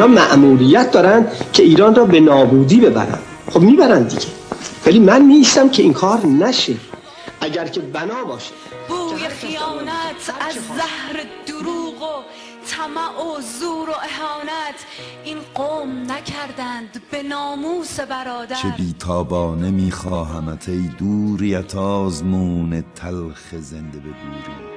اینا معمولیت دارن که ایران را به نابودی ببرن خب می‌برن دیگه. ولی من نیستم که این کار نشه. اگر که بنا باشه. بوی خیانت از زهر دروغ و طمع و زور و اهانت. این قوم نکردند به ناموس برادر. چه بیتابانه میخواهمت ای دوریت آزمون تلخ زنده به گوری.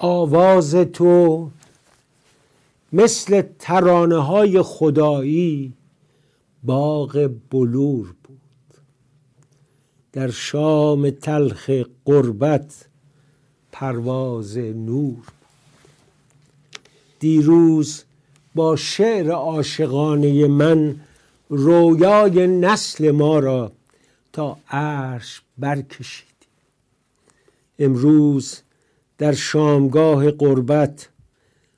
آواز تو مثل ترانه های خدایی باغ بلور بود. در شام تلخ قربت پرواز نور دیروز با شعر عاشقانه من رویای نسل ما را تا عرش برکشیدی امروز در شامگاه قربت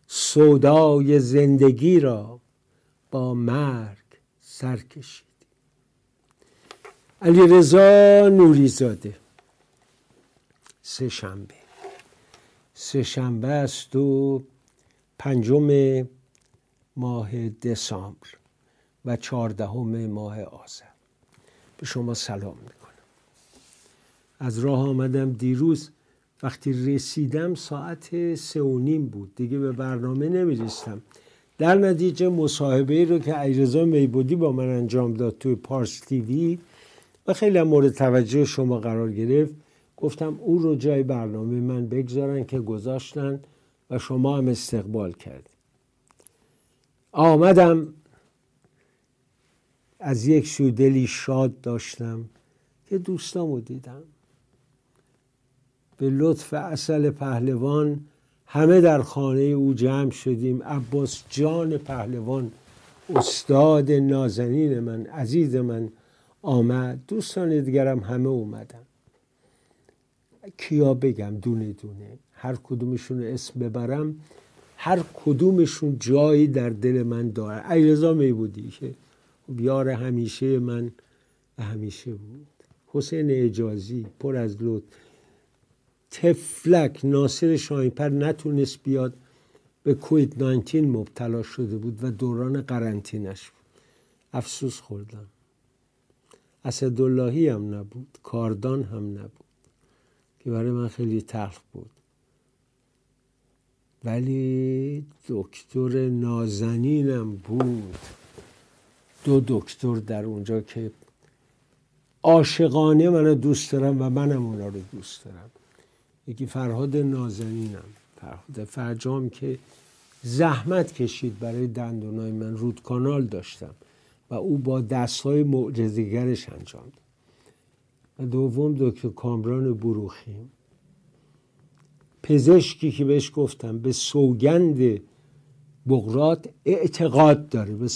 سودای زندگی را با مرگ سر کشید علی رضا نوری زاده سه شنبه. سه شنبه است و پنجم ماه دسامبر و چهاردهم ماه آذر. به شما سلام می‌کنم. از راه آمدم دیروز وقتی رسیدم ساعت سه و نیم بود. دیگه به برنامه نمیرستم در نتیجه مصاحبه رو که ایرزا میبودی با من انجام داد توی پارس تیوی و خیلی مورد توجه شما قرار گرفت گفتم او رو جای برنامه من بگذارن که گذاشتن و شما هم استقبال کرد آمدم از یک سو دلی شاد داشتم که دوستامو دیدم. به لطف اصل پهلوان همه در خانه او جمع شدیم. عباس جان پهلوان استاد نازنین من عزیز من آمد. دوستان دیگرم همه اومدن. کیا بگم؟ دونه دونه. هر کدومشون اسم ببرم. هر کدومشون جایی در دل من داره. می بودی که؟ بیار همیشه من همیشه بود. حسین اجازی پر از لطف. تفلک ناصر شاهینپر نتونست بیاد به کوید 19 مبتلا شده بود و دوران قرنطینش بود. افسوس خوردم. اسداللهی هم نبود کاردان هم نبود که برای من خیلی تلخ بود. ولی دکتر نازنینم بود. دو دکتر در اونجا که عاشقانه منو دوست دارم و منم اونا رو دوست دارم. یکی فرهاد نازنینم. فرهاد فرجام که زحمت کشید برای دندونای من. رود کانال داشتم و او با دستهای معجزگرش انجام داد. و دوم دکتر کامران بروخیم پزشکی که بهش گفتم به سوگند بغرات اعتقاد داره. به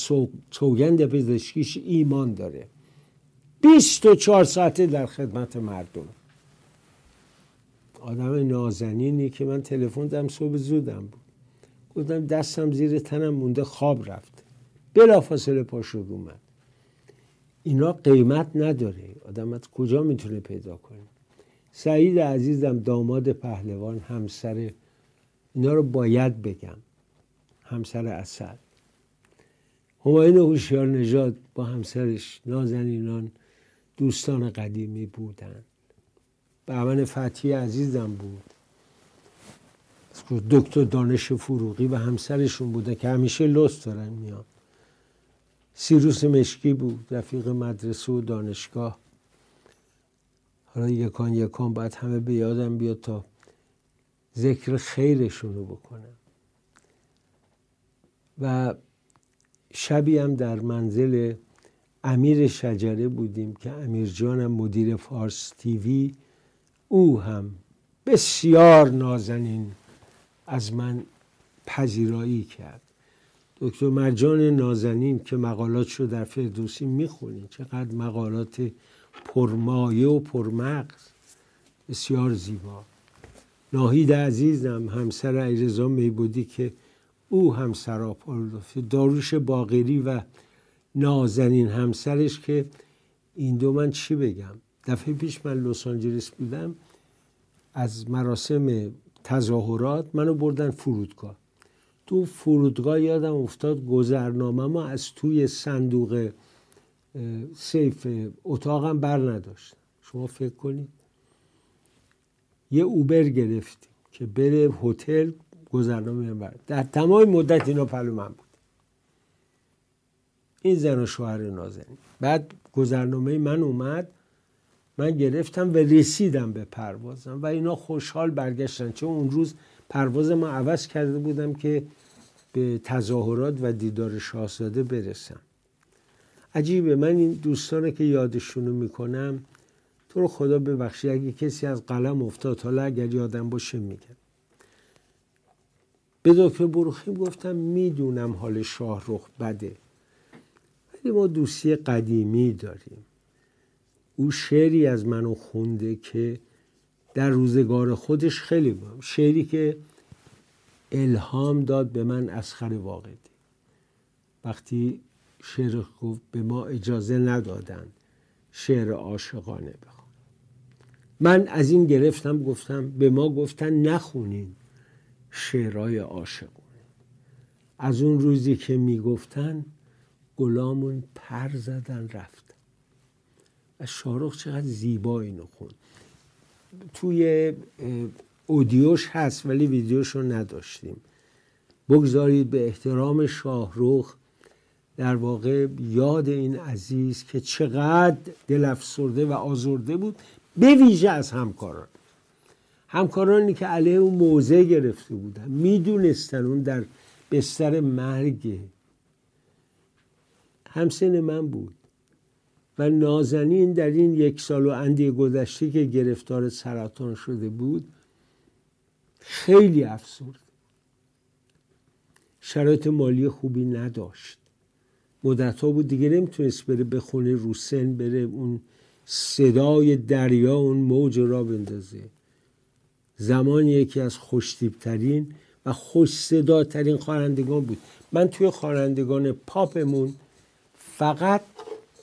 سوگند پزشکیش ایمان داره. 24 ساعته در خدمت مردم. آدم نازنینی که من تلفن دم صبح زودم بود. گفتم دستم زیر تنم مونده خواب رفت. بلا فاصله پا شد اومد. اینا قیمت نداره. آدم از کجا می‌تونه پیدا کنه؟ سعید عزیزم داماد پهلوان همسر اینا رو باید بگم. همسر اسد هماین هوشیار نژاد با همسرش نازنینان دوستان قدیمی بودند بهمن فتحی عزیزم بود. دکتر دانش فروغی و همسرشون بوده که همیشه لست دارن میان. سیروس مشکی بود رفیق مدرسه و دانشگاه. حالا یکان یکان باید همه به یادم بیاد تا ذکر خیرشون رو بکنم. و شبی هم در منزل امیر شجره بودیم که امیر جانم مدیر فارس تیوی او هم بسیار نازنین از من پذیرایی کرد. دکتر مرجان نازنین که مقالات شو در فردوسی می‌خونید چقدر مقالات پرمایه و پرمغز. بسیار زیبا. ناهید عزیزم همسر ایرزا میبودی که او هم سراپا داروش باقری و نازنین همسرش که این دو من چی بگم؟ دفعه پیش من لس آنجلس بودم از مراسم تظاهرات منو بردن فرودگاه. تو فرودگاه یادم افتاد گذرنامه ما از توی صندوق سیف اتاقم بر نداشت شما فکر کنید. یه اوبر گرفتیم که بره هتل گذرنامه بر در تمام مدت اینا پلو من بود. این زن و شوهر نازنین. بعد گذرنامه من اومد. من گرفتم و رسیدم به پروازم و اینا خوشحال برگشتن. چون اون روز پرواز ما عوض کرده بودم که به تظاهرات و دیدار شاهزاده برسم. عجیبه من این دوستانه که یادشونو می‌کنم تو رو خدا ببخشی اگه کسی از قلم افتاد حالا اگر یادم باشه میگم به دکتر بروخیم گفتم می‌دونم حال شاه رخ بده ولی ما دوستی قدیمی داریم. او شعری از منو خونده که در روزگار خودش خیلی بام شعری که الهام داد به من اسخر واقعی وقتی شعر گفت به ما اجازه ندادن شعر عاشقانه بخون. من از این گرفتم گفتم به ما گفتن نخونین شعرهای عاشقانه از اون روزی که می‌گفتن گلامون پر زدن رفت. و شارخ چقدر زیبا اینو خوند توی اودیوش هست ولی ویدیوش رو نداشتیم. بگذارید به احترام شاهروخ در واقع یاد این عزیز که چقدر دل افسرده و آزرده بود به ویژه از همکاران. همکارانی که علیه اون موضع گرفته بودن. می‌دونستن اون در بستر مرگ. همسن من بود. و نازنین در این یک سال و اندی گذشته که گرفتار سرطان شده بود خیلی افسرد شرایط مالی خوبی نداشت. مدت ها بود دیگه نمی‌تونست بره به خونه روسن بره اون صدای دریا اون موج را بندازه. زمان یکی از خوشتیبترین و خوش صداترین خوانندگان بود. من توی خوانندگان پاپمون فقط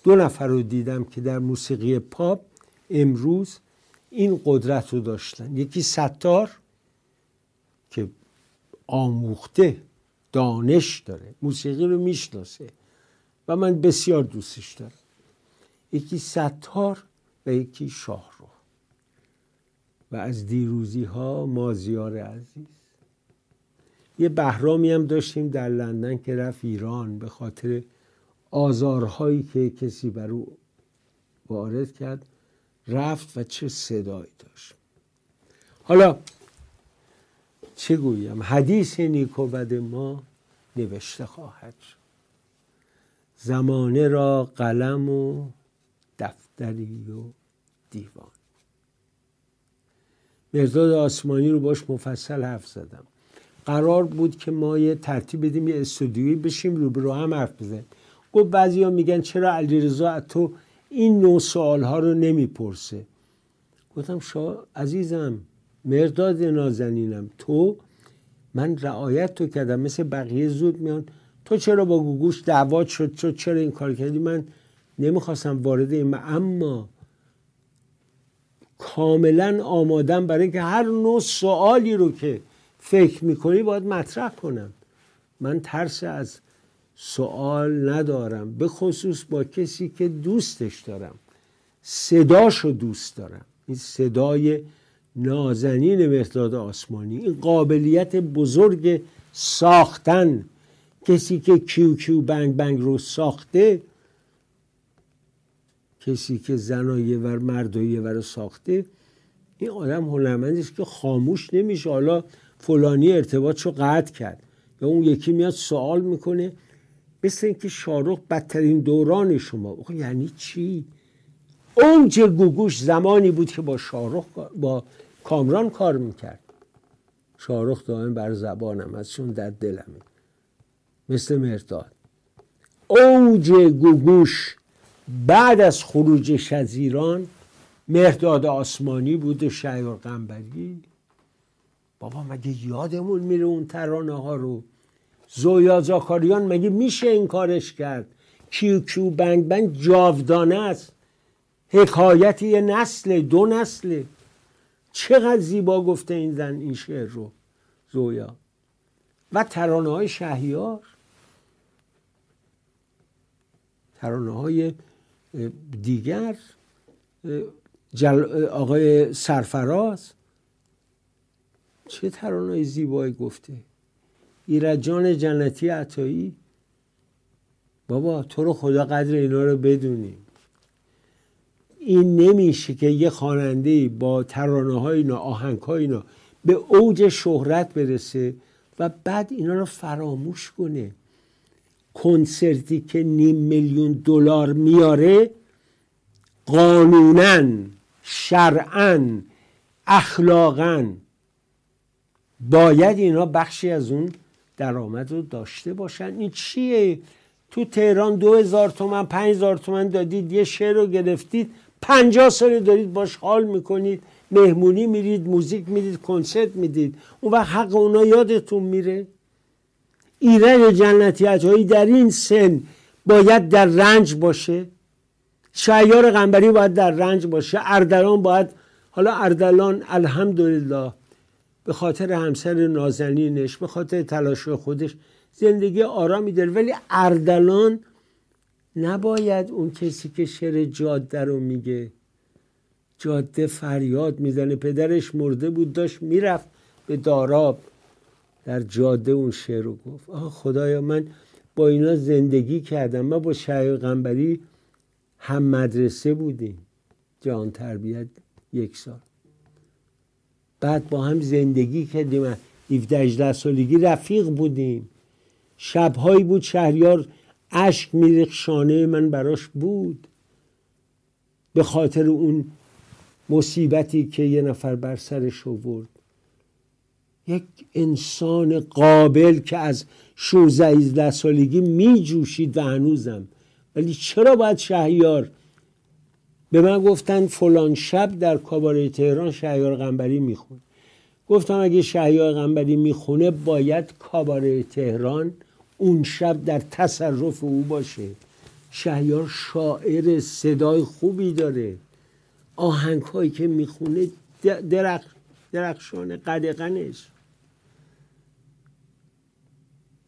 دو نفر رو دیدم که در موسیقی پاپ امروز این قدرت رو داشتن. یکی ستار که آموخته دانش داره موسیقی رو می‌شناسه و من بسیار دوستش دارم. یکی ستار و یکی شاه رو و از دیروزی ها مازیار عزیز. یه بهرامی هم داشتیم در لندن که رفت ایران به خاطر آزارهایی که کسی بر او وارد کرد رفت و چه صدایی داشت. حالا چه گویم؟ حدیث نیکو بد ما نوشته خواهد شد. زمانه را قلم و دفتری و دیوان. مرداد آسمانی رو باش مفصل حرف زدم. قرار بود که ما یه ترتیب بدیم یه استودیویی بشیم رو هم حرف بزنیم. گفت بعضی ها میگن چرا علیرضا تو این نوع سوال ها رو نمی‌پرسه. گفتم شا عزیزم مرداد نازنینم تو؟ من رعایت تو کردم مثل بقیه زود میان. تو چرا با گوگوش دعوات شد؟ تو چرا این کار کردی؟ من نمی‌خواستم وارد این اما کاملا آمادم برای اینکه هر نوع سوالی رو که فکر می‌کنی باید مطرح کنم. من ترس از سوال ندارم به خصوص با کسی که دوستش دارم. صداشو دوست دارم. این صدای نازنین مرداد آسمانی این قابلیت بزرگ ساختن. کسی که کیو کیو بنگ بنگ رو ساخته کسی که زنای ور مردای ور ساخته این آدم هنرمندی است که خاموش نمیشه. حالا فلانی ارتباطشو قطع کرد. یا اون یکی میاد سوال می‌کنه مثل اینکه شارخ بدترین دوران شما. یعنی چی؟ اوج گوگوش زمانی بود که با شارخ با کامران کار می‌کرد. شارخ دائم بر زبانم از چون در دلمه. مثل مرداد. اوج گوگوش بعد از خروجش از ایران مهداد آسمانی بود و شعیار قنبری بابا مگه یادمون میره اون ترانه ها رو؟ زویا زاکاریان مگه میشه این کارش کرد؟ کیو کیو بنگ بنگ جاودانه است. حکایت یه نسل دو نسله. چقدر زیبا گفته این زن این شعر رو زویا. و ترانه های شهیار ترانه های دیگر جل... آقای سرفراز. چه ترانه زیبایی گفته. ایرجان جنتی عطایی بابا تو رو خدا قدر اینا رو بدونیم. این نمیشه که یه خواننده با ترانه های اینا آهنگ های اینا به اوج شهرت برسه و بعد اینا رو فراموش کنه. کنسرتی که نیم میلیون دلار میاره قانونا شرعا اخلاقا. باید اینا بخشی از اون درآمد رو داشته باشن. این چیه؟ تو تهران دو هزار تومن پنج هزار تومن دادید یه شعر رو گرفتید پنجاه سال دارید باش حال می‌کنید مهمونی میرید موزیک می‌دید کنسرت می‌دید. اون وقت حق اونا یادتون میره؟ ایرج جنتیت هایی در این سن باید در رنج باشه؟ شیار قنبری باید در رنج باشه؟ اردلان باید حالا اردلان الحمدلله به خاطر همسر نازنینش به خاطر تلاش خودش زندگی آرامی داره ولی اردلان نباید اون کسی که شعر جاده رو میگه جاده فریاد می‌زنه. پدرش مرده بود داشت می‌رفت به داراب در جاده اون شعر رو گفت. آه خدایا من با اینا زندگی کردم. من با شهر غنبری هم مدرسه بودیم. جان تربیت یک سال. بعد با هم زندگی کردیم. 17 18 سالگی رفیق بودیم. شبهایی بود شهریار اشک میریخ شانه من براش بود. به خاطر اون مصیبتی که یه نفر بر سرش آورد. یک انسان قابل که از 16 18 سالگی می جوشید و هنوزم. ولی چرا باید شهیار به من گفتن فلان شب در کاباره تهران شهیار غنبری می‌خونه. گفتم اگه شهیار غنبری می‌خونه باید کاباره تهران اون شب در تصرف او باشه. شهیار شاعر صدای خوبی داره. آهنگ هایی که می‌خونه درخ درخشان قدقنش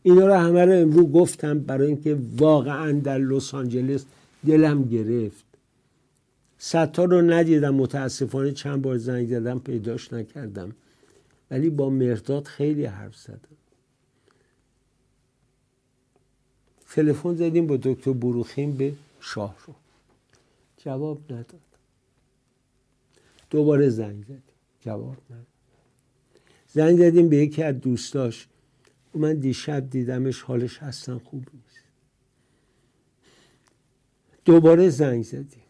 اینا رو همه رو امروز گفتم برای اینکه واقعا در لس آنجلس دلم گرفت. ستا رو ندیدم متاسفانه چند بار زنگ زدم پیداش نکردم. ولی با مرداد خیلی حرف زدم. تلفن زدیم با دکتر بروخیم به شاه رو. جواب نداد. دوباره زنگ زدیم. جواب نداد. زنگ زدیم به یکی از دوستاش. من دیشب دیدمش حالش اصلا خوب نیست. دوباره زنگ زدیم.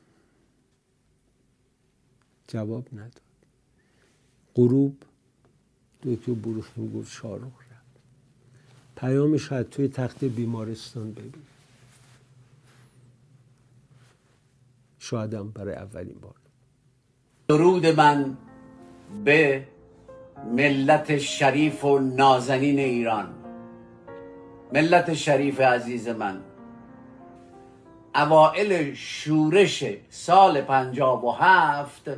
جواب نداد. غروب دکتر بروخیم گفت شارخ رفت. پیامش شاید توی تخت بیمارستان ببین. شایدم برای اولین بار. درود من به ملت شریف و نازنین ایران. ملت شریف عزیز من. اوائل شورش سال پنجاب و هفت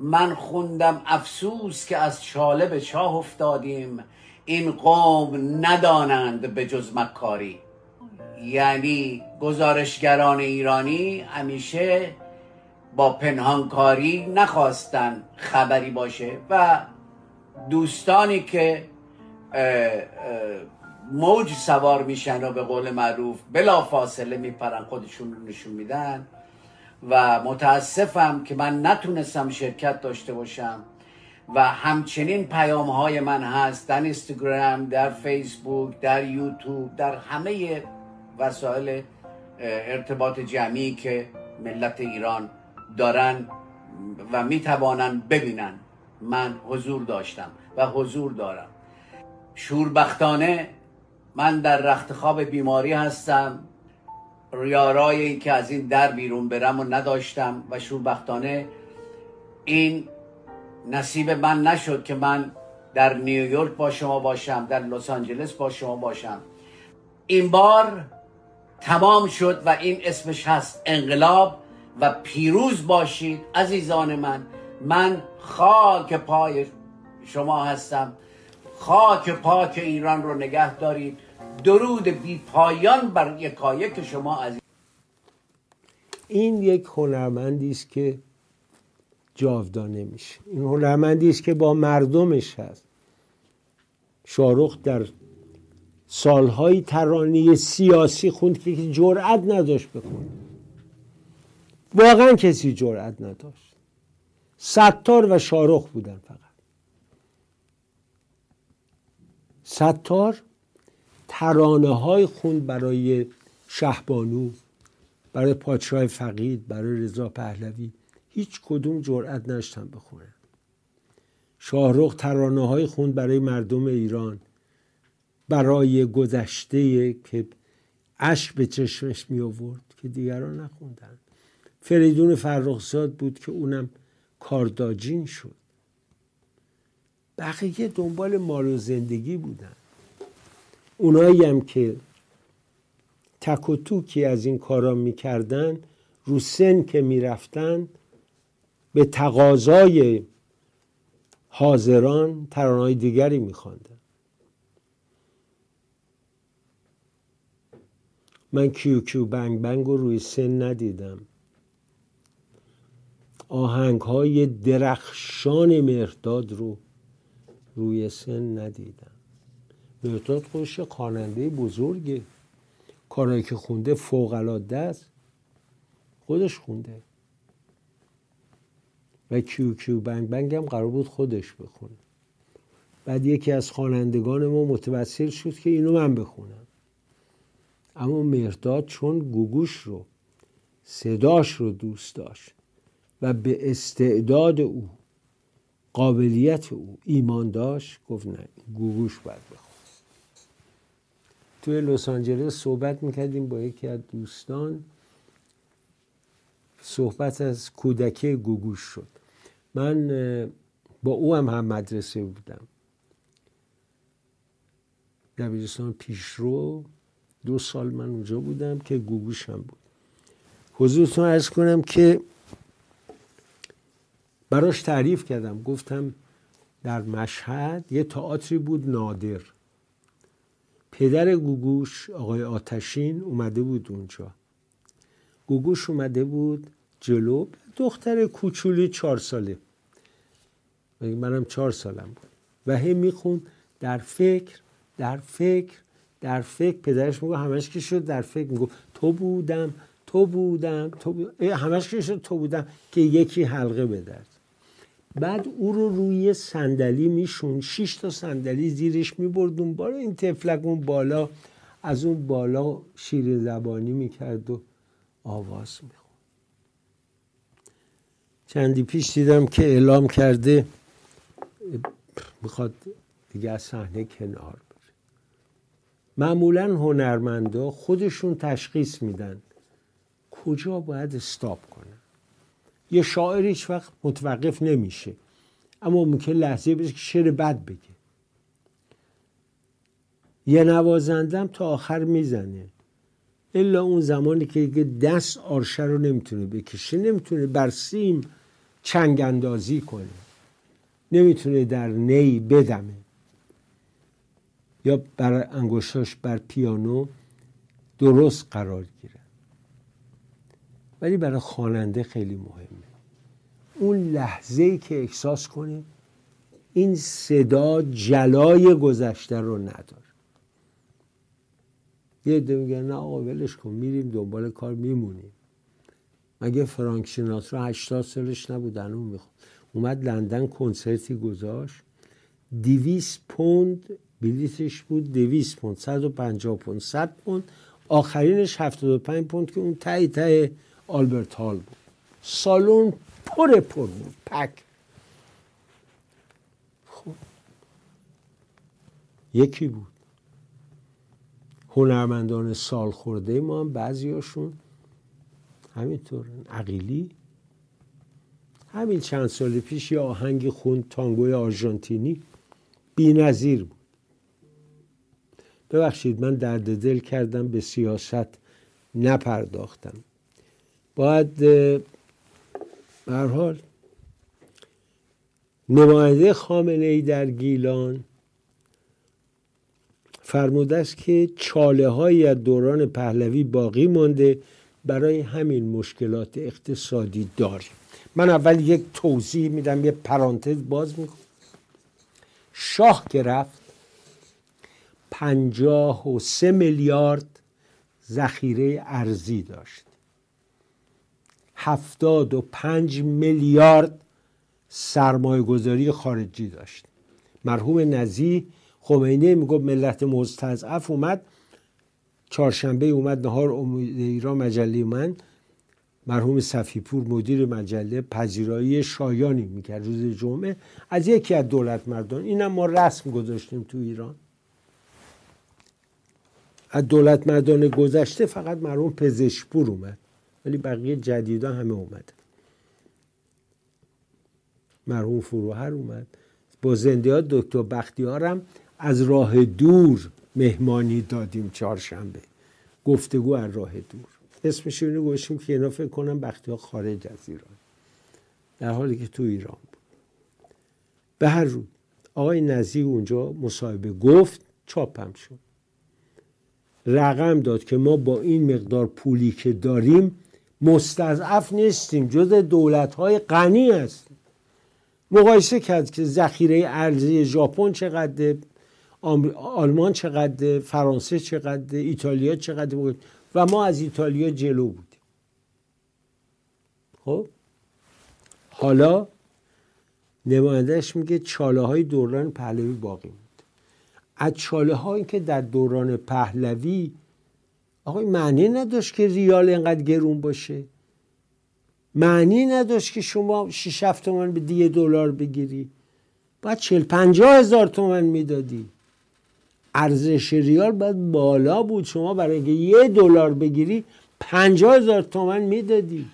من خوندم افسوس که از چاله به چاه افتادیم. این قوم ندانند به جز مکاری. یعنی گزارشگران ایرانی همیشه با پنهانکاری نخواستن خبری باشه و دوستانی که موج سوار میشن و به قول معروف بلا فاصله میپرن خودشون رو نشون میدن. و متاسفم که من نتونستم شرکت داشته باشم و همچنین پیام های من هست در اینستاگرام در فیسبوک در یوتیوب در همه وسایل ارتباط جمعی که ملت ایران دارن و می‌توانن ببینن. من حضور داشتم و حضور دارم. شوربختانه من در رخت خواب بیماری هستم. ریارای که از این در بیرون برم و نداشتم و شوربختانه این نصیب من نشد که من در نیویورک با شما باشم در لس آنجلس با شما باشم. این بار تمام شد و این اسمش هست انقلاب و پیروز باشید. عزیزان من من خاک پای شما هستم. خاک پاک ایران رو نگه دارید. درود بی پایان بر یکایک شما عزیز. این یک هنرمندی است که جاودانه میشه این هنرمندی است که با مردمش هست. شارخ در سالهای ترانه سیاسی خوند که جرأت نداشت بخونه. واقعا کسی جرأت نداشت. ستار و شارخ بودن فقط. ستار ترانه های خوند برای شهبانو برای پادشاه فقید برای رضا پهلوی هیچ کدوم جرأت نشتن بخونن شاهرخ ترانه های خوند برای مردم ایران برای گذشته که اشک به چشمش می آورد که دیگران نخوندن. فریدون فرخزاد بود که اونم کارداجین شد. بقیه دنبال مال و زندگی بودن. اونایی هم که تک و توکی از این کارا می‌کردن رو سن که می‌رفتن به تقاضای حاضران ترانهای دیگری میخواندن. من کیو کیو بنگ بنگ رو روی سن ندیدم. آهنگ های درخشان مرداد رو روی سن ندیدم. مرداد خودش خواننده بزرگه. کارهایی که خونده فوق العاده است. خودش خونده. و کیو کیو بنگ بنگ هم قرار بود خودش بخونه. بعد یکی از خوانندگان ما متوسل شد که اینو من بخونم. اما مرداد چون گوگوش رو صداش رو دوست داشت و به استعداد او قابلیت او ایمان داشت گفت نه گوگوش باید بخون توی لس آنجلس صحبت می‌کردیم با یکی از دوستان. صحبت از کودکی گوگوش شد. من با او هم هم مدرسه بودم. دبیرستان پیشرو دو سال من اونجا بودم که گوگوش هم بود. حضورتون ارز کنم که براش تعریف کردم. گفتم در مشهد یه تئاتری بود نادر. پدر گوگوش آقای آتشین اومده بود اونجا. گوگوش اومده بود جلو. دختر کوچولی چهار ساله. منم چهار سالم بود. و هی میخون در فکر در فکر در فکر. پدرش میگو همش که شد؟ در فکر. میگو تو بودم تو بودم تو بودم. همش که شد؟ تو بودم. که یکی حلقه بدرد. بعد او رو روی صندلی میشون شش تا صندلی زیرش می‌برد بالا. این تفلک اون بالا از اون بالا شیر زبانی می‌کرد و آواز می‌خوند. چندی پیش دیدم که اعلام کرده می‌خواد دیگه از صحنه کنار بره. معمولا هنرمندا خودشون تشخیص میدن کجا باید استاپ یه شاعر هیچ وقت متوقف نمیشه. اما ممکن لحظه بشه که شعر بد بگه. یه نوازندم تا آخر می‌زنه. الا اون زمانی که دست آرشه رو نمی‌تونه بکشه نمی‌تونه بر سیم چنگ اندازی کنه. نمی‌تونه در نی بدمه. یا بر انگشتاش بر پیانو درست قرار گیره. ولی برای خواننده خیلی مهمه. اون لحظه ای که احساس کنه این صدا جلای گذشته رو نداره. یه عده میگن نه آقا ولش کن میریم دنبال کار میمونیم. مگه فرانک سیناترا 80 سالش نبودن اون می‌خواد. اومد لندن کنسرتی گذاشت. دیویس پوند بلیتش بود دیویس پوند 150 پوند 100 پوند. آخرینش 75 پوند که اون تای تای آلبرت هال بود. سالن پر پر بود پک. خب. یکی بود. هنرمندان سال خورده ما هم بعضیاشون همینطور عقیلی. همین چند سال پیش یه آهنگ خون تانگوی آرژانتینی بی نظیر بود. ببخشید من درد دل کردم به سیاست نپرداختم. باید به حال نماینده خامنه ای در گیلان فرموده است که چاله های از دوران پهلوی باقی مانده برای همین مشکلات اقتصادی داریم. من اول یک توضیح میدم یه پرانتز باز می‌کنم. شاه که رفت پنجاه و سه میلیارد ذخیره ارزی داشت. هفتاد و پنج میلیارد سرمایه گذاری خارجی داشت. مرحوم نزی خمینی می‌گفت ملت مستضعف اومد چهارشنبه اومد نهار امید ایران مجله من مرحوم صفیپور مدیر مجله پذیرایی شایانی می‌کرد روز جمعه. از یکی از دولت مردان اینم ما رسم گذاشتیم تو ایران. از دولت مردان گذشته فقط مرحوم پزشکپور اومد. ولی بقیه جدیدا همه اومد مرحوم فروهر اومد. با زنده دکتر بختیارم از راه دور مهمانی دادیم چهارشنبه. گفتگو از راه دور. اسمش اینو گوشیم که اینا فکر کنم بختیار خارج از ایران. در حالی که تو ایران بود. به هر رو آقای نزی اونجا مصاحبه گفت چاپم شد. رقم داد که ما با این مقدار پولی که داریم مستضعف نیستیم جز دولت های غنی هستیم. مقایسه کرد که ذخیره ارزی ژاپن چقدر آلمان چقدر فرانسه چقدر ایتالیا چقدر و ما از ایتالیا جلو بودیم. خب؟ حالا نمایندهش میگه چاله های دوران پهلوی باقی بود از چاله هایی که در دوران پهلوی آقای معنی نداشت که ریال اینقدر گرون باشه. معنی نداشت که شما 6 7 تومن به دیه دلار بگیری. باید 40 50 هزار تومن می‌دادی. ارزش ریال باید بالا بود. شما برای اینکه یه دلار بگیری 50 هزار تومن می‌دادی.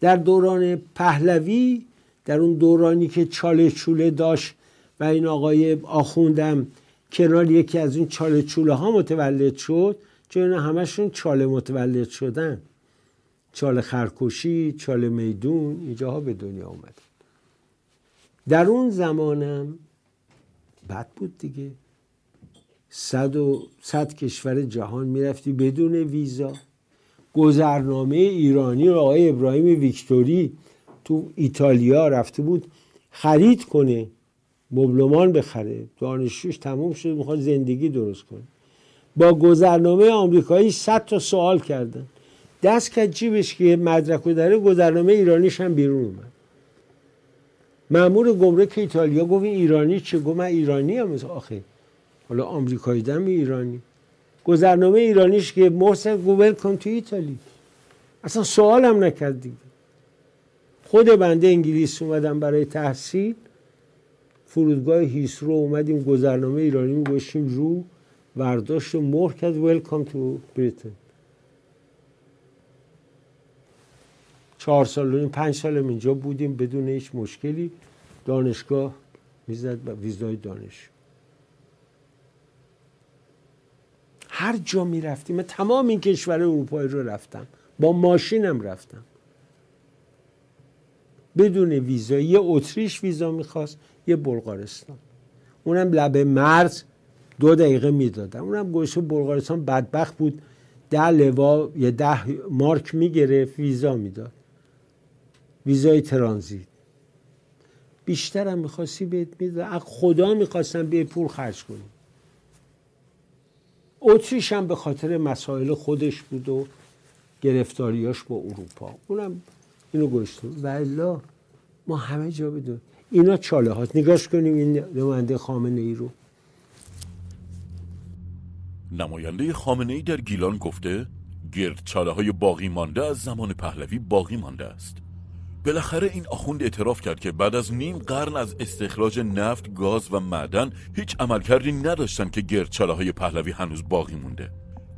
در دوران پهلوی در اون دورانی که چاله چوله داشت و این آقای آخوندم کنار یکی از این چاله چوله ها متولد شد چون همشون چاله متولد شدن. چاله خرکشی چاله میدون اینجاها به دنیا اومد. در اون زمانم بد بود دیگه. صد و صد کشور جهان می‌رفتی بدون ویزا. گذرنامه ایرانی رو آقای ابراهیم ویکتوری تو ایتالیا رفته بود خرید کنه. مبلمان بخره. دانشجوش تموم شد می‌خواد زندگی درست کنه. با گذرنامه آمریکایی صد تا سوال کردن. دست کرد جیبش که مدرک داره گذرنامه ایرانیش هم بیرون اومد. مامور گمرک ایتالیا گفت ایرانی چه؟ گفت من ایرانی هم آخه حالا آمریکایی دم ایرانی. گذرنامه ایرانیش که محسن گوبل کن تو ایتالی. اصلا سوال هم نکرد دیگه. خود بنده انگلیس اومدم برای تحصیل. فرودگاه هیسرو اومدیم گذرنامه ایرانی می گوشیم رو ورداشت مهر کرد. ویلکام تو بریتن چهار سال و پنج سال اینجا بودیم بدون هیچ مشکلی. دانشگاه می‌زد و ویزای دانش. هر جا می‌رفتیم. من تمام این کشور اروپایی رو رفتم. با ماشینم رفتم. بدون ویزا. یه اتریش ویزا می‌خواست. یه بلغارستان. اونم لب مرز دو دقیقه می‌دادم اونم گوشه بلغارستان بدبخت بود. ده لوا یه ده مارک می‌گرفت ویزا می‌داد. ویزای ترانزیت. بیشترم می‌خواستی بهت می‌داد. خدا می‌خواستم به پول خرج کنی. اتریش هم به خاطر مسائل خودش بود و گرفتاریاش با اروپا. اونم اینو گشتم و ما همه جا بدون. اینا چاله هاست. نگاش کنیم این نماینده خامنه ای رو. نماینده خامنه ای در گیلان گفته گردچاله های باقی مانده از زمان پهلوی باقی مانده است. بالاخره این آخوند اعتراف کرد که بعد از نیم قرن از استخراج نفت، گاز و معدن هیچ عملکردی نداشتن که گردچاله های پهلوی هنوز باقی مونده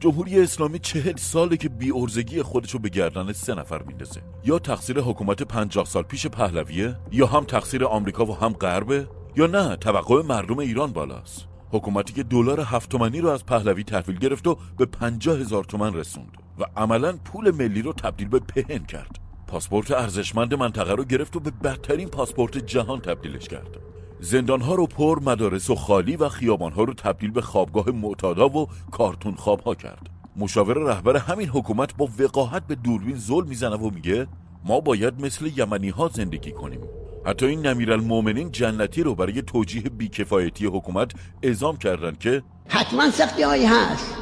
جمهوری اسلامی چهل ساله که بی ارزگی خودشو به گردن سه نفر میندازه. یا تقصیر حکومت پنجاه سال پیش پهلویه یا هم تقصیر آمریکا و هم غربه یا نه توقع مردم ایران بالاست. حکومتی که دلار هفت تومنی رو از پهلوی تحویل گرفت و به پنجاه هزار تومن رسوند و عملا پول ملی رو تبدیل به پهن کرد. پاسپورت ارزشمند منطقه رو گرفت و به بدترین پاسپورت جهان تبدیلش کرد. زندانها رو پر مدارس و خالی و خیابانها رو تبدیل به خوابگاه معتادا و کارتون خوابها کرد. مشاور رهبر همین حکومت با وقاحت به دوربین زل می‌زنه و میگه ما باید مثل یمنی ها زندگی کنیم. حتی این نمیرالمومنین جنتی رو برای توجیه بیکفایتی حکومت اعزام کردند که حتما سختی هایی هست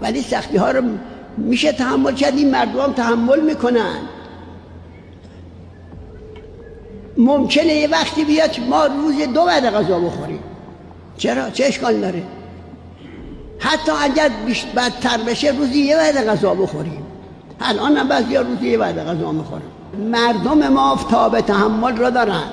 ولی سختی ها رو میشه تحمل کرد. این مردم تحمل می‌کنن. ممکنه یه وقتی بیاد ما روز دو بعد غذا بخوریم. چرا؟ چه اشکال داره؟ حتی اگر بدتر بشه روزی یه بعد غذا بخوریم. الان هم بعضی روزی یه بعد غذا می‌خوریم مردم ما تاب تحمل را دارن.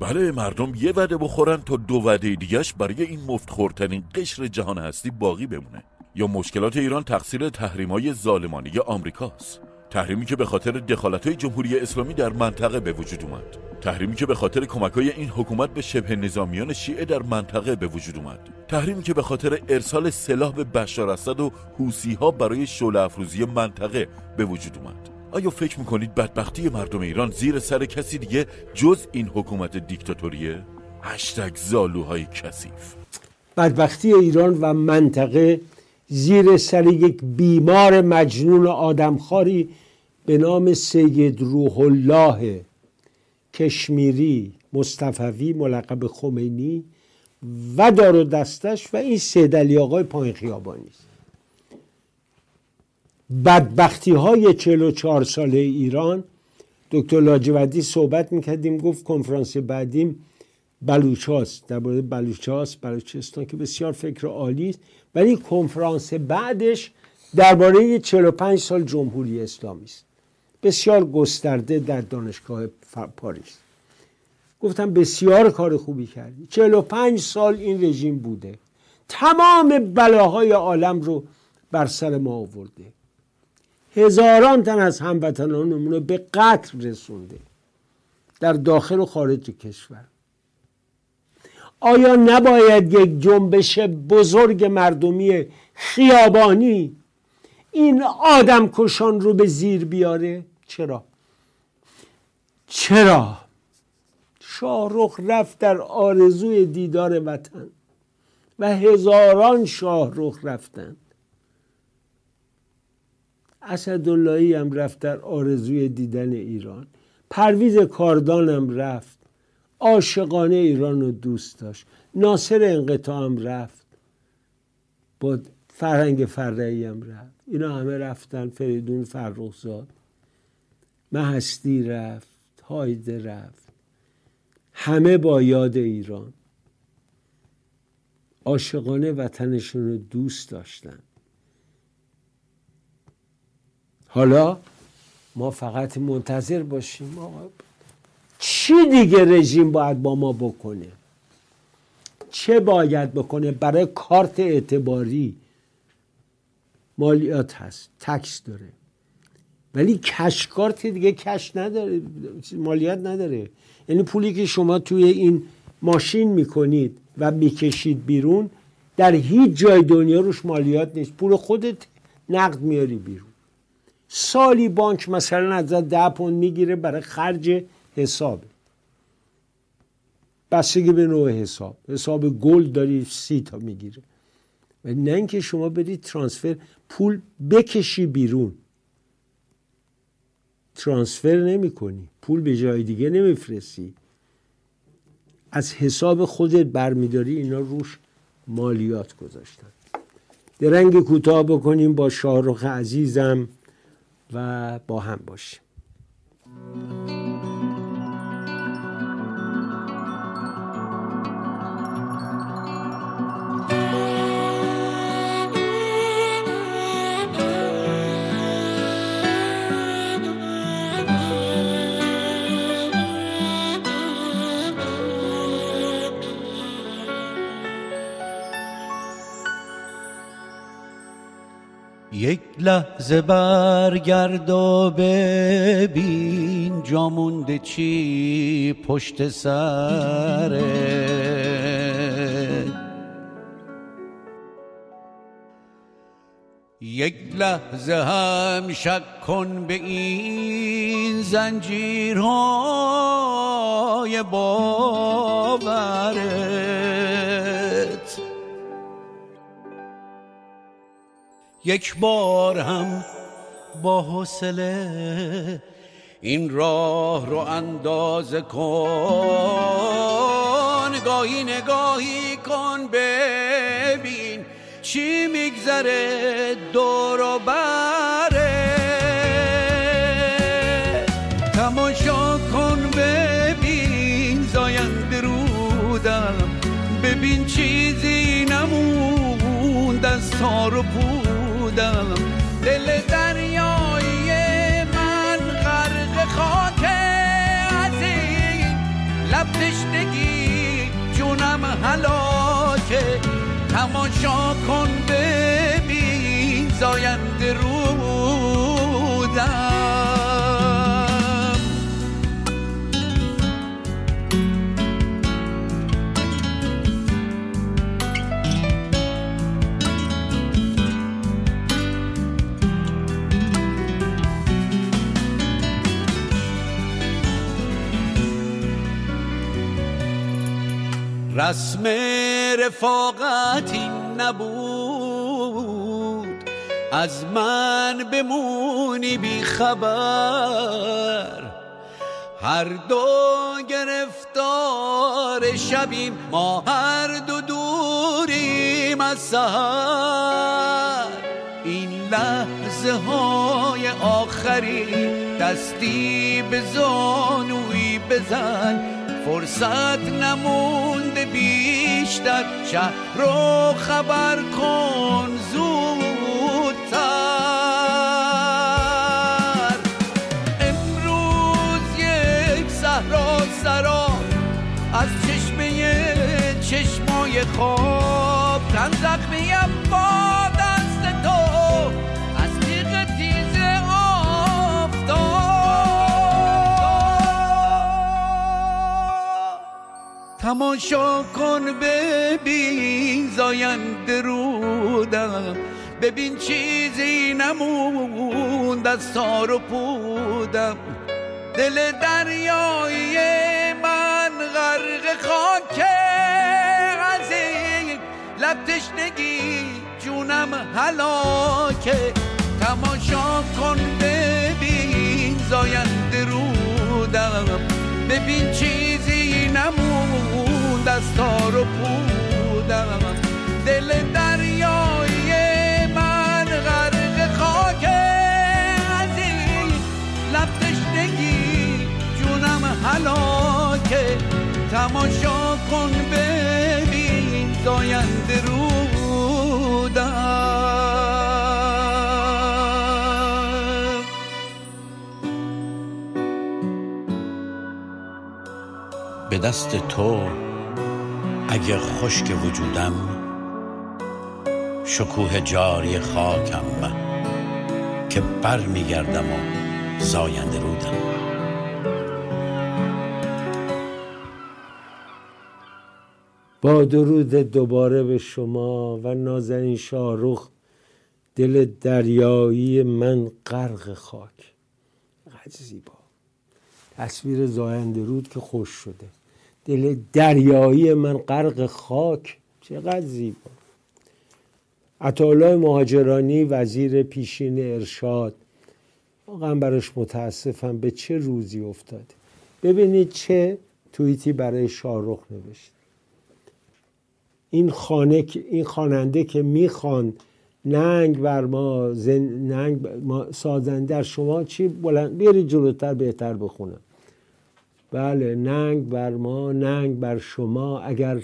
بله مردم یه وعده بخورن تا دو وعده دیگهش برای این مفت خورترین قشر جهان هستی باقی بمونه. یا مشکلات ایران تقصیر تحریمای ظالمانه آمریکاست. تحریمی که به خاطر دخالت های جمهوری اسلامی در منطقه به وجود اومد. تحریمی که به خاطر کمک های این حکومت به شبه نظامیان شیعه در منطقه به وجود اومد. تحریمی که به خاطر ارسال سلاح به بشار اسد و حوسی ها برای شعله افروزی منطقه به وجود اومد. آیا فکر می‌کنید بدبختی مردم ایران زیر سر کسی دیگه جز این حکومت دیکتاتوریه؟ هشتگ زالوهای کثیف. بدبختی ایران و منطقه زیر سر یک بیمار مجنون آدمخواری به نام سید روح الله کشمیری مصطفوی ملقب خمینی و دار و دستش و این سید علی آقای پایین خیابانی است بدبختی های 44 ساله ایران دکتر لاجودی صحبت می‌کردیم گفت کنفرانس بعدیم بلوچاست. درباره بلوچاست بلوچستان که بسیار فکر عالی است. ولی کنفرانس بعدش درباره 45 سال جمهوری اسلامی است. بسیار گسترده در دانشگاه پاریس. گفتم بسیار کار خوبی کردی. 45 سال این رژیم بوده. تمام بلاهای عالم رو بر سر ما آورده. هزاران تن از هموطنانمون رو به قتل رسونده. در داخل و خارج کشور. آیا نباید یک جنبش بزرگ مردمی خیابانی این آدم کشان رو به زیر بیاره؟ چرا؟ چرا؟ شاهرخ رفت در آرزوی دیدار وطن و هزاران شاهرخ رفتند. اسداللهی هم رفت در آرزوی دیدن ایران. پرویز کاردان هم رفت. عاشقانه ایران رو دوست داشت. ناصر انقطاع هم رفت. با فرهنگ فرعی هم رفت. اینا همه رفتن. فریدون فرخزاد. مهستی رفت هایده رفت. همه با یاد ایران. عاشقانه وطنشون رو دوست داشتن. حالا ما فقط منتظر باشیم چی دیگه رژیم باید با ما بکنه؟ چه باید بکنه؟ برای کارت اعتباری مالیات هست تکس داره. ولی کش کارت دیگه کش نداره مالیات نداره. یعنی پولی که شما توی این ماشین می‌کنید و می‌کشید بیرون در هیچ جای دنیا روش مالیات نیست. پول خودت نقد میاری بیرون. سالی بانک مثلا از ده پوند می‌گیره برای خرج حساب. بستگی به نوع حساب. حساب گل داری سی تا می‌گیره. و نه اینکه شما برید ترانسفر پول بکشی بیرون. ترانسفر نمی کنی. پول به جای دیگه نمیفرستی از حساب خودت برمیداری اینا روش مالیات گذاشتن. درنگ کوتاه بکنیم با شاهرخ عزیزم و با هم باشیم. یک لحظه برگرد و ببین جامونده چی پشت سره یک لحظه هم شک کن به این زنجیرهای باورت یک بار هم با حوصله این راه رو اندازه کن. گاهی نگاهی کن ببین چی میگذره دور و بره. تماشا کن ببین زاینده رودم. ببین چیزی نموند از تار و پودم تشنگی جونم حلاکه تماشا کن ببین زاینده رودم. رسم نبود. از من بمونی بی خبر. هر دو گرفتار شبیم ما هر دو دوریم از سهر این لحظه های آخری دستی به زانوی بزن. فرصت نمونده بیشتر. شهر رو خبر کن زودتر. امروز یک صحرا سرا از چشمه چشمای خواب. تن زخمیم تماشا کن ببین زاینده رودم ببین چیزی نموند از تار و پودم. دل دریایی من غرق خاک از این لب تشنگی جونم حلاکه تماشا کن ببین زاینده رودم ببین چیزی نموند از تار و پودم. دل دریایی من غرق خاک از این لب تشنگی جونم حلاکه تماشا کن ببین زاینده رودم به دست تو اگه خشک وجودم شکوه جاری خاکم که بر میگردم و زاینده رودم. با درود دوباره به شما و نازنین شاروخ دل دریایی من غرق خاک. زیبا. تصویر زاینده رود که خوش شده. دل دریایی من غرق خاک. چقدر زیبا. عطاالله مهاجرانی وزیر پیشین ارشاد. واقعا براش متاسفم به چه روزی افتاده. ببینید چه توییتی برای شاهرخ نوشت این خانه این خواننده که می‌خواند ننگ بر ما زن... ننگ ما سازنده شما چی بلند بیارید جلوتر بهتر بخونم. بله ننگ بر ما ننگ بر شما اگر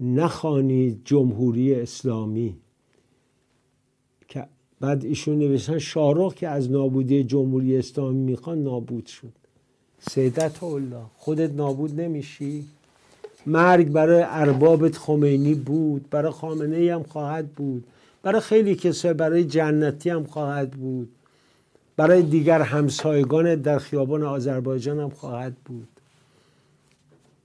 نخوانید جمهوری اسلامی. که بعد ایشون نوشتن شارخ که از نابودی جمهوری اسلامی می‌خوان نابود شد. سیدت الله خودت نابود نمیشی؟ مرگ برای اربابت خمینی بود برای خامنه هم خواهد بود برای خیلی کسای برای جنتی هم خواهد بود. برای دیگر همسایگان در خیابان آذربایجان هم خواهد بود.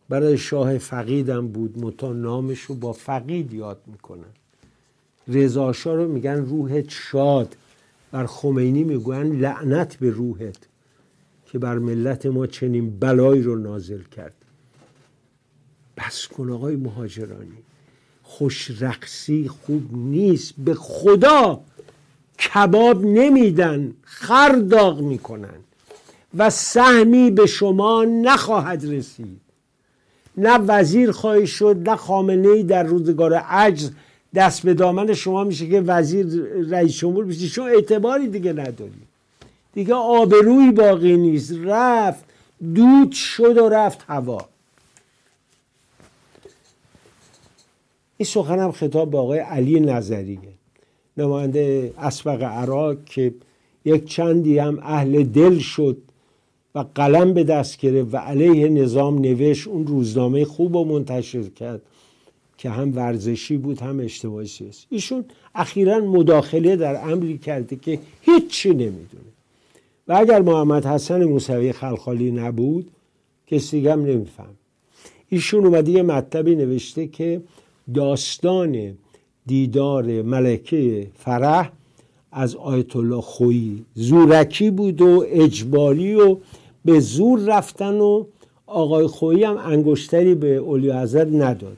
برای شاه فقید هم بود. متا نامش رو با فقید یاد می‌کنن. رضا رو میگن روحت شاد. بر خمینی می‌گوین لعنت به روحت که بر ملت ما چنین بلایی رو نازل کرد. بس کن آقای مهاجرانی. خوش رقصی خوب نیست. به خدا کباب نمیدن خر داغ می‌کنن و سهمی به شما نخواهد رسید. نه وزیر خواهی شد نه خامنه ای در روزگار عجز دست به دامن شما میشه که وزیر رئیس جمهور بشی. چون اعتباری دیگه نداری. دیگه آبروی باقی نیست. رفت دود شد و رفت هوا. این سخنم خطاب به آقای علی نظریه. نماینده اسبق عراق که یک چندی هم اهل دل شد و قلم به دست گرفت و علیه نظام نوشت اون روزنامه خوب و منتشر کرد که هم ورزشی بود هم اجتماعی سیاسی. ایشون اخیرا مداخله در امری کرده که هیچی نمی‌دونه. و اگر محمد حسن موسوی خلخالی نبود کسی دیگه هم نمیفهم. ایشون اومده یه مطلبی نوشته که داستان دیدار ملکه فرح از آیت الله خویی زورکی بود و اجباری و به زور رفتن و آقای خویی هم انگشتری به اولی حضرت نداد.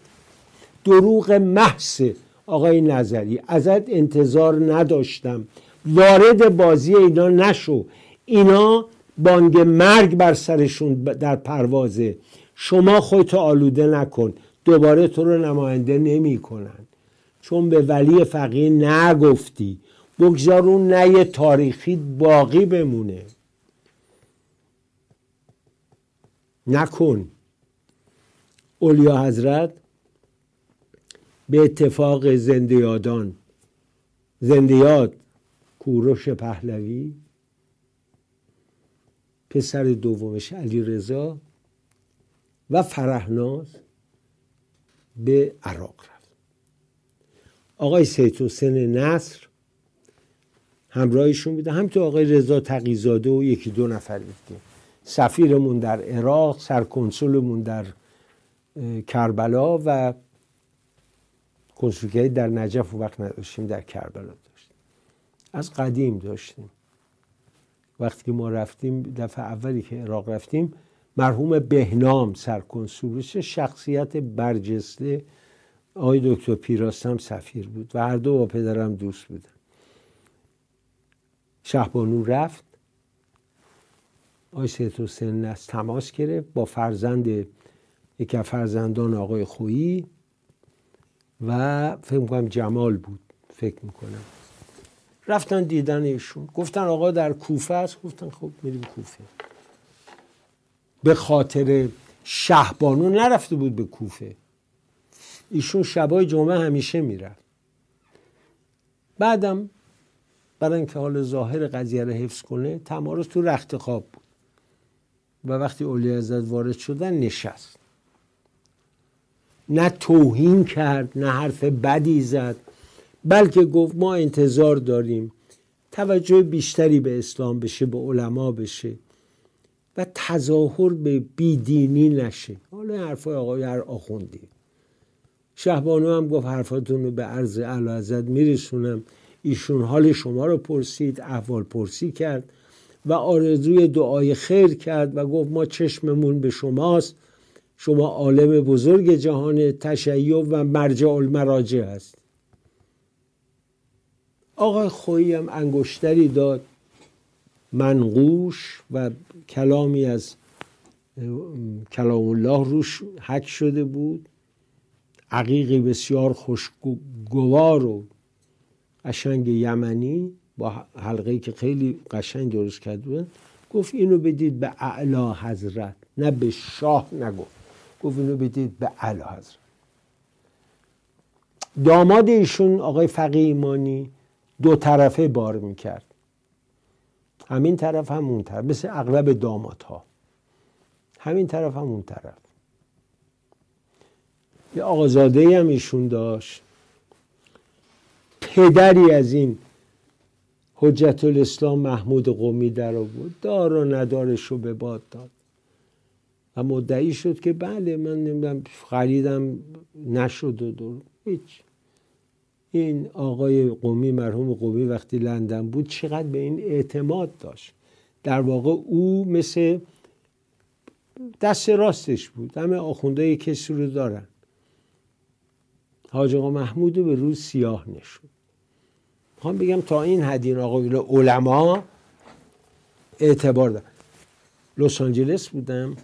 دروغ محض آقای نظری ازت انتظار نداشتم. وارد بازی اینا نشو. اینا بانگ مرگ بر سرشون در پروازه. شما خودتو آلوده نکن. دوباره تو رو نماینده نمی کنن چون به ولی فقیه نگفتی. بگذارون نه تاریخی باقی بمونه. نکن. اولیا حضرت به اتفاق زنده یادان زنده یاد کوروش پهلوی. پسر دومش علی رضا و فرهناز به عراق آقای سید حسین نصر همراهشون بوده. همینطور آقای رضا تقیزاده و یکی دو نفر دیگه. سفیرمون در عراق سرکنسولمون در کربلا و کنسولگری در نجف و وقت نداشتیم در کربلا داشتیم. از قدیم داشتیم. وقتی که ما رفتیم دفعه اولی که عراق رفتیم مرحوم بهنام سرکنسول شخصیت برجسته آقای دکتر پیراستم سفیر بود و هر دو با پدرم دوست بودن. شهبانو رفت. آقای سید حسین از تماس گرفت با فرزند یکی از فرزندان آقای خویی و فکر می‌کنم جمال بود فکر می‌کنم. رفتن دیدن ایشون گفتن آقا در کوفه است. گفتن خب میریم کوفه. به خاطر شهبانو نرفته بود به کوفه. ایشون شبای جمعه همیشه می‌رفت بعدم برای اینکه حال ظاهر قضیه رو حفظ کنه تمارز تو رخت خواب بود. و وقتی اولی ازت وارد شدن نشست. نه توهین کرد نه حرف بدی زد بلکه گفت ما انتظار داریم توجه بیشتری به اسلام بشه به علما بشه و تظاهر به بیدینی نشه. حالا حرفای آقای هر آخوندی. شهبانو هم گفت حرفاتون رو به عرض ازد میرسونم. ایشون حال شما رو پرسید احوال پرسی کرد و آرزوی دعای خیر کرد و گفت ما چشممون به شماست. شما عالم بزرگ جهان تشیع و مرجع المراجع هست. آقای خویی هم انگشتری داد منقوش و کلامی از کلام الله روش حک شده بود. عقیقی بسیار خوشگوار و قشنگ یمنی با حلقه که خیلی قشنگ درست کرده بود گفت اینو بدید به اعلا حضرت نه به شاه نگفت گفت اینو بدید به اعلا حضرت. داماد ایشون آقای فقی ایمانی دو طرفه بار می‌کرد. همین طرف هم اون طرف مثل اغلب دامادها. همین طرف هم اون طرف. یه آقازاده هم ایشون داشت. پدری از این حجت الاسلام محمود قومی در آورد. دار و ندارش رو به باد داد. و مدعی شد که بله من نمی‌دونم خریدم نشد و دور. هیچ. این آقای قومی مرحوم قومی وقتی لندن بود چقدر به این اعتماد داشت. در واقع او مثل دست راستش بود. همه آخونده کسی رو دارن. حاج آقا محمود به روز سیاه نشون. می‌خوام بگم تا این حد این آقای علما اعتبار دارن. لس آنجلس بودم.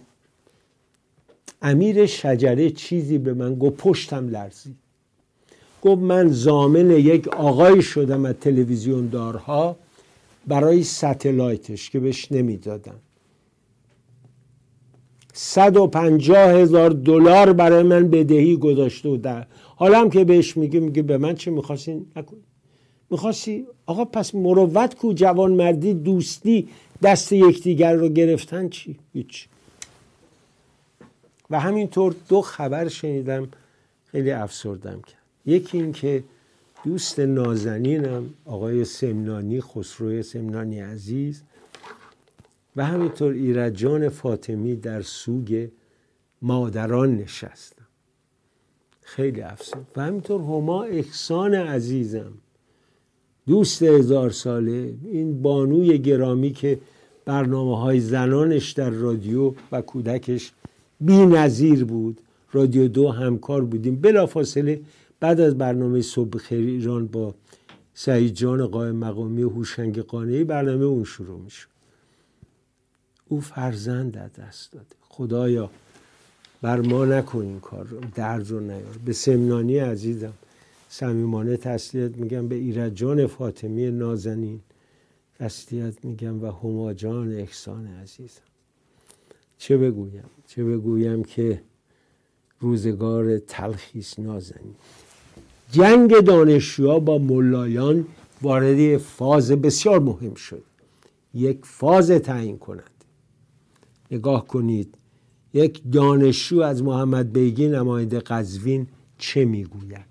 امیر شجره چیزی به من گفت پشتم لرزید. گفت من زامن یک آقای شدم از تلویزیون دارها برای ستلایتش که بهش نمی‌دادم صد و پنجاه هزار دلار برای من بدهی گذاشته و حالا هم که بهش میگه میگه به من چه می‌خواستی؟ نکنی می‌خواستی؟ آقا پس مروت کو جوان مردی دوستی دست یکدیگر رو گرفتن چی؟ هیچ. و همینطور دو خبر شنیدم خیلی افسردم کرد. یکی این که دوست نازنینم آقای سمنانی خسروی سمنانی عزیز و همینطور ایرجان فاطمی در سوگ مادران نشستم خیلی افسون. و همینطور هما احسان عزیزم. دوست هزار ساله. این بانوی گرامی که برنامه های زنانش در رادیو و کودکش بی نظیر بود. رادیو دو همکار بودیم. بلافاصله بعد از برنامه صبح خیر ایران با سعید جان قائم مقامی هوشنگ قانعی برنامه اون شروع میشه او فرزند در دست داده. خدایا بر ما نکن این کار رو درد رو نیار. به سمنانی عزیزم صمیمانه تسلیت میگم. به ایرجان فاطمی نازنین تسلیت میگم و هماجان احسان عزیزم. چه بگویم؟ چه بگویم که روزگار تلخیس نازنین. جنگ دانشجوها با ملایان وارد فاز بسیار مهم شد. یک فاز تعیین کنند. نگاه کنید. یک دانشجو از محمد بیگی نماینده قزوین چه می‌گوید؟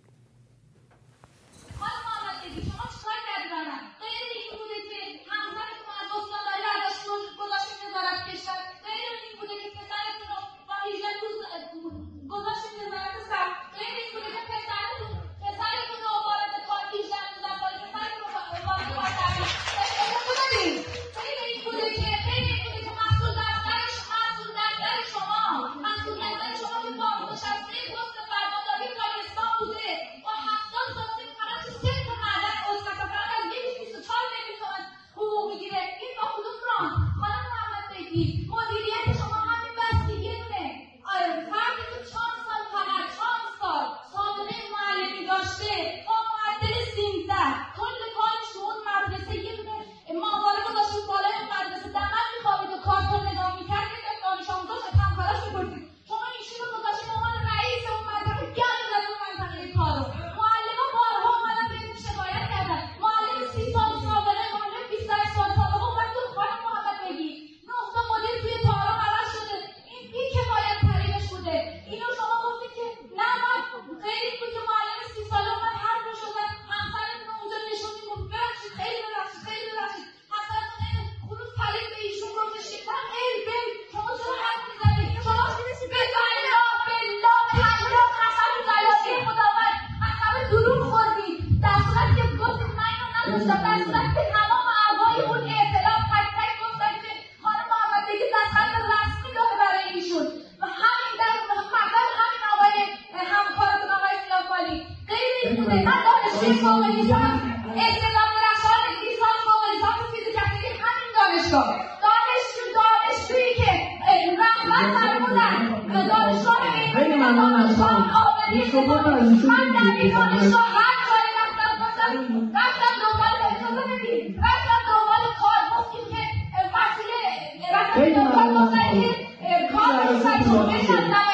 左边上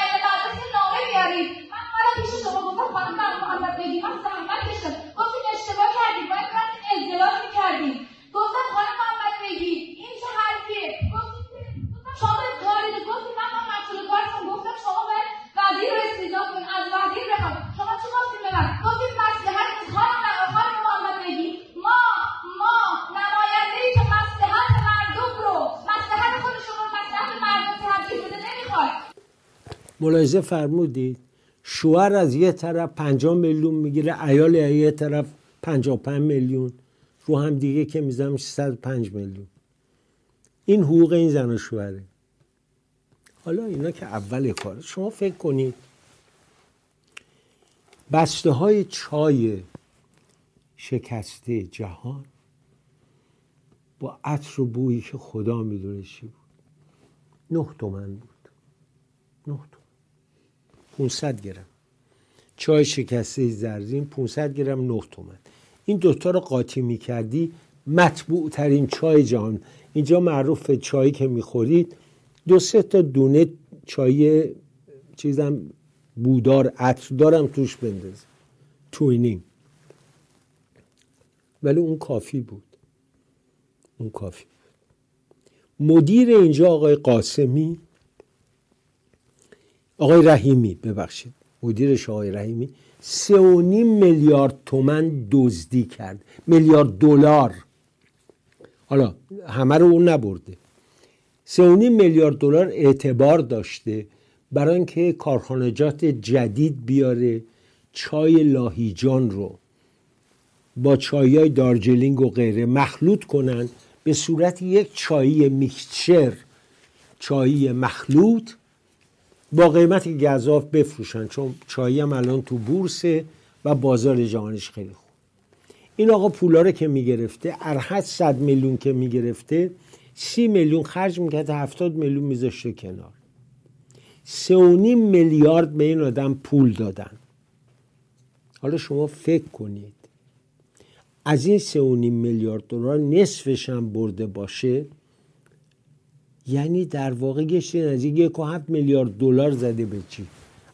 ملاحظه فرمودید. شوهر از یه طرف پنجاه میلیون می‌گیره ایال یه طرف پنجاه پنج میلیون. رو هم دیگه که می‌زنم پنج میلیون. این حقوق این زن و شوهره. حالا اینا که اول کار. شما فکر کنید بسته های چای شکسته جهان با عطر و بویی که خدا می‌دونه چی بود. نه تومن بود. نه تومن. 500 گرم. چای شکسته زرزین 500 گرم 9 تومن. این دوتا رو قاطی می‌کردی مطبوع ترین چای جهان. اینجا معروف چایی که می‌خورید دو سه تا دونه چای چیزم بودار عطر دارم توش بندازه توینینگ ولی اون کافی بود. اون کافی بود. مدیر اینجا آقای قاسمی آقای رحیمی ببخشید. مدیرش آقای رحیمی. سه و نیم میلیارد تومن دزدی کرد. میلیارد دلار. حالا همه رو اون نبرده. سه و نیم میلیارد دلار اعتبار داشته برای اینکه کارخانجات جدید بیاره چای لاهیجان رو با چای دارجلینگ و غیره مخلوط کنن. به صورت یک چایی میکچر چایی مخلوط با قیمت گذاف بفروشن چون چایی هم الان تو بورسه و بازار جهانش خیلی خوب. این آقا پولا که می‌گرفته ارحد صد میلیون که می‌گرفته سی میلیون خرج می‌کرد هفتاد میلیون میذاشته کنار. سه میلیارد به این آدم پول دادن. حالا شما فکر کنید از این سه میلیارد دلار نصفش هم برده باشه یعنی در واقع از یک و هفت میلیارد دلار زده به چی؟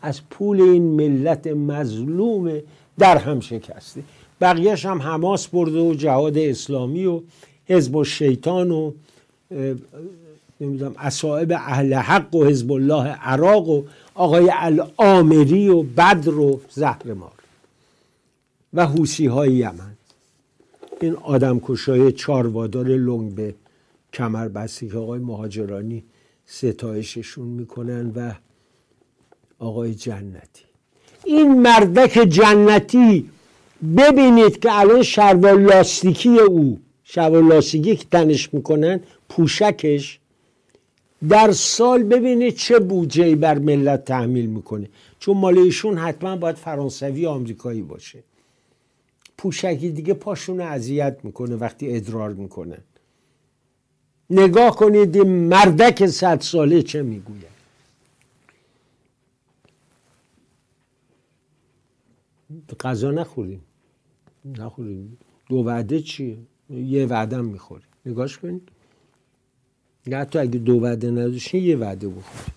از پول این ملت مظلوم در هم شکسته بقیهش هم حماس برده و جهاد اسلامی و حزب و شیطان و نمی‌دونم اصائب اهل حق و حزب الله عراق و آقای الامری و بدر و زهرمار و حوسی های یمن. این آدم کشای چاروادار لنگ به کمر بستی که آقای مهاجرانی ستایششون می‌کنن و آقای جنتی. این مردک جنتی ببینید که الان شروال لاستیکی او شروال لاستیکی که تنش می‌کنن پوشکش در سال ببینید چه بودجه بر ملت تحمیل می‌کنه. چون مال ایشون حتما باید فرانسوی آمریکایی باشه. پوشکی دیگه پاشون اذیت می‌کنه وقتی ادرار می‌کنه. نگاه کنید این مردک صد ساله چه می‌گوید. غذا نخوریم. نخوریم. دو وعده چیه یه وعده هم می‌خوریم. نگاش کنید. حتی اگه دو وعده نداشتین یه وعده بخوریم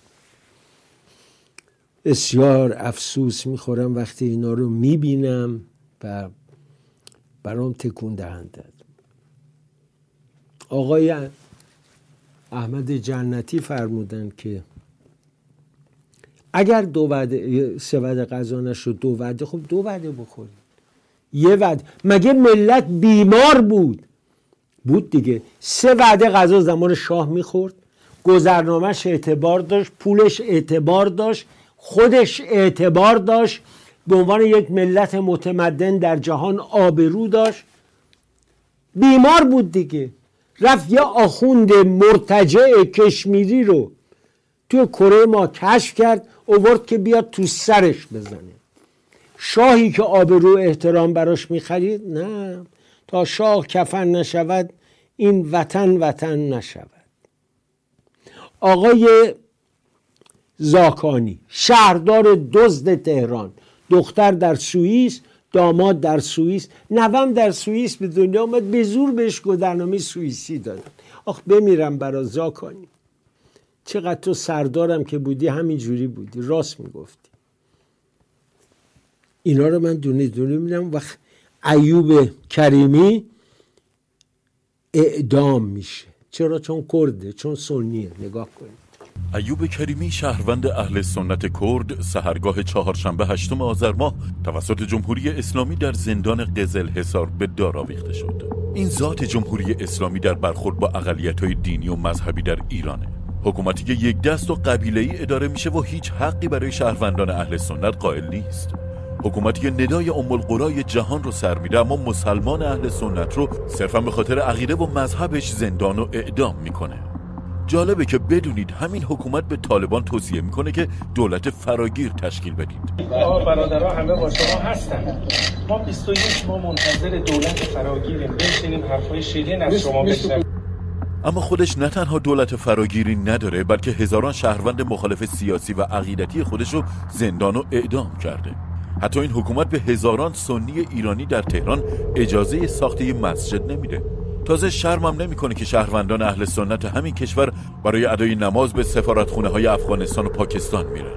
بسیار افسوس می‌خورم وقتی اینا رو می‌بینم و برام تکون دهنده آقای احمد جنتی فرمودن که اگر دو وعده سه وعده غذا نشد دو وعده خب دو وعده بخورید. یه وعده مگه ملت بیمار بود؟ بود دیگه. سه وعده غذا زمان شاه می‌خورد. گذرنامهش اعتبار داشت پولش اعتبار داشت خودش اعتبار داشت. به عنوان یک ملت متمدن در جهان آبرو داشت. بیمار بود دیگه. رفت یه آخوند مرتجع کشمیری رو تو کره ما کشف کرد اوورد که بیاد تو سرش بزنه. شاهی که آبرو احترام براش می‌خرید؟ نه. تا شاه کفن نشود این وطن وطن نشود. آقای زاکانی شهردار دزد تهران دختر در سوئیس داماد در سوئیس نوام در سوئیس به دنیا آمد به زور بهش گذرنامه سوئیسی دادن. آخ بمیرم برا زاکانی. چقدر تو سردارم که بودی همین جوری بودی. راست می‌گفتی. اینا رو من دونه دونه میدم وقت ایوب کریمی اعدام میشه. چرا؟ چون کرده چون سنیه. نگاه کنید. ایوب کریمی شهروند اهل سنت کرد سهرگاه چهارشنبه هشتم آذر ماه توسط جمهوری اسلامی در زندان قزل حصار به دار آویخته شد. این ذات جمهوری اسلامی در برخورد با های دینی و مذهبی در ایرانه. حکومتی که یک دست و قبیله ای اداره میشه و هیچ حقی برای شهروندان اهل سنت قائل نیست. حکومتی که ندای ام جهان رو سر میده اما مسلمان اهل سنت رو صرفا به خاطر عقیده و مذهبش زندان و اعدام می‌کنه. جالبه که بدونید همین حکومت به طالبان توصیه می‌کنه که دولت فراگیر تشکیل بدید. برادرها همه با شما هستن. ما 21 ما منتظر دولت فراگیریم. بشینیم حرفای شیرین از شما بشنویم. اما خودش نه تنها دولت فراگیری نداره بلکه هزاران شهروند مخالف سیاسی و عقیدتی خودش رو زندان و اعدام کرده. حتی این حکومت به هزاران سنی ایرانی در تهران اجازه ساخت یه مسجد نمیده. تازه شرمم نمی‌کنه که شهروندان اهل سنت همین کشور برای ادای نماز به سفارتخونه های افغانستان و پاکستان میرن.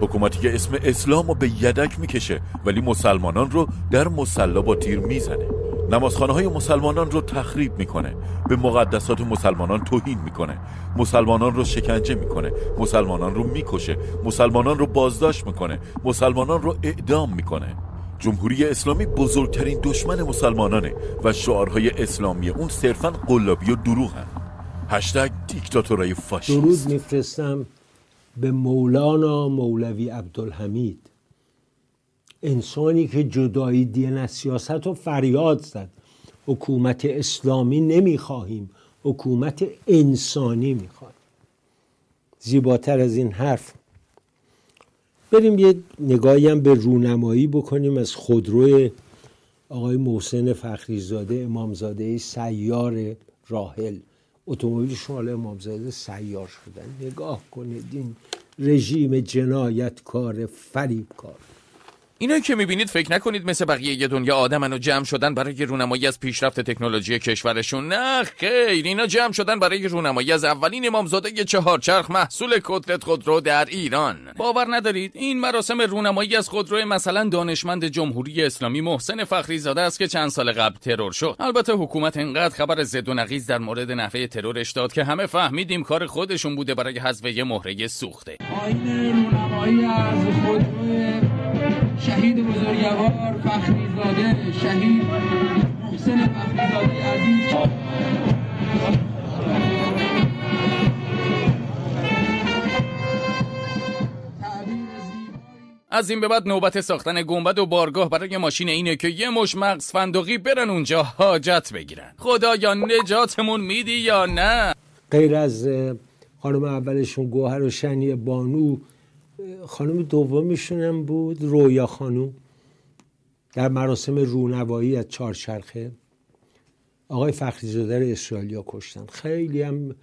حکومتی که اسم اسلام رو به یدک می‌کشه ولی مسلمانان رو در مسلا با تیر می‌زنه. نمازخانه های مسلمانان رو تخریب می‌کنه. به مقدسات مسلمانان توهین می‌کنه. مسلمانان رو شکنجه می‌کنه. مسلمانان رو می‌کشه. مسلمانان رو بازداشت می‌کنه. مسلمانان رو اعدام می‌کنه. جمهوری اسلامی بزرگترین دشمن مسلمانانه و شعارهای اسلامی اون صرفا قلابی و دروغ هم هشتگ دیکتاتورای فاشیست. درود میفرستم به مولانا مولوی عبدالحمید. انسانی که جدایی دین از سیاست و فریاد زد. حکومت اسلامی نمی‌خواهیم. حکومت انسانی می‌خواهیم. زیباتر از این حرف بریم یه نگاهی هم به رونمایی بکنیم از خودرو آقای محسن فخریزاده امامزاده سیار راهل اتومبیل شمال امامزاده سیار شدن. نگاه کنید این رژیم جنایتکار فریبکار. اینا که می‌بینید فکر نکنید مثل بقیه یه دنیا آدمن و جمع شدن برای رونمایی از پیشرفت تکنولوژی کشورشون. نه خیر اینا جمع شدن برای رونمایی از اولین امامزاده چهارچرخ محصول کتلت خودرو در ایران. باور ندارید؟ این مراسم رونمایی از خودرو مثلا دانشمند جمهوری اسلامی محسن فخری زاده است که چند سال قبل ترور شد. البته حکومت انقدر خبر زد و نقیز در مورد نحوه ترورش داد که همه فهمیدیم کار خودشون بوده برای حذف مهره سوخته. رونمایی از خودرو شهید بزرگوار فخریزاده شهید محسن فخریزاده عزیز. از این به بعد نوبت ساختن گنبد و بارگاه برای ماشین اینه که یه مش مغز فندقی برن اونجا حاجت بگیرن. خدا یا نجاتمون میدی یا نه؟ غیر از خانم اولشون گوهر و شنی بانو خانم دومیشون هم بود رویا خانوم در مراسم رونوایی از چهارچرخه. آقای فخریزاده رو اسرائیلیا کشتن. خیلی هم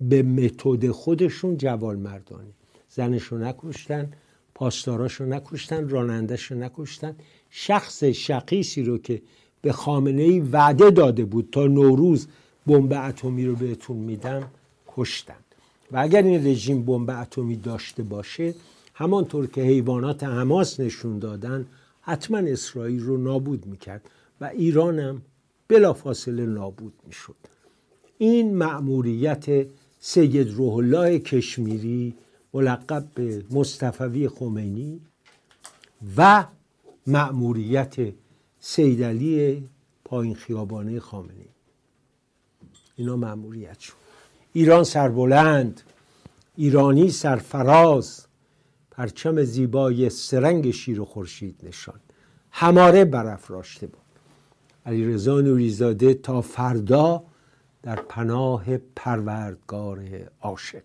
به متد خودشون جوال مردانی زنشو نکشتن پاسداراشو نکشتن رانندهشو نکشتن. شخص شقیسی رو که به خامنه ای وعده داده بود تا نوروز بمب اتمی رو بهتون میدم کشتن. و اگر این رژیم بمب اتمی داشته باشه همانطور که حیوانات حماس نشون دادن حتما اسرائیل رو نابود می‌کرد و ایران هم بلافاصله نابود می‌شد. این مأموریت سید روح الله کشمیری ملقب به مصطفوی خمینی و مأموریت سید علی پایین خیابانه خامنه اینا مأموریت شد. ایران سربلند ایرانی سرفراز پرچم زیبای سرنگ شیر و خورشید نشان. هماره برافراشته بود. علیرضا نوریزاده تا فردا در پناه پروردگار عاشق.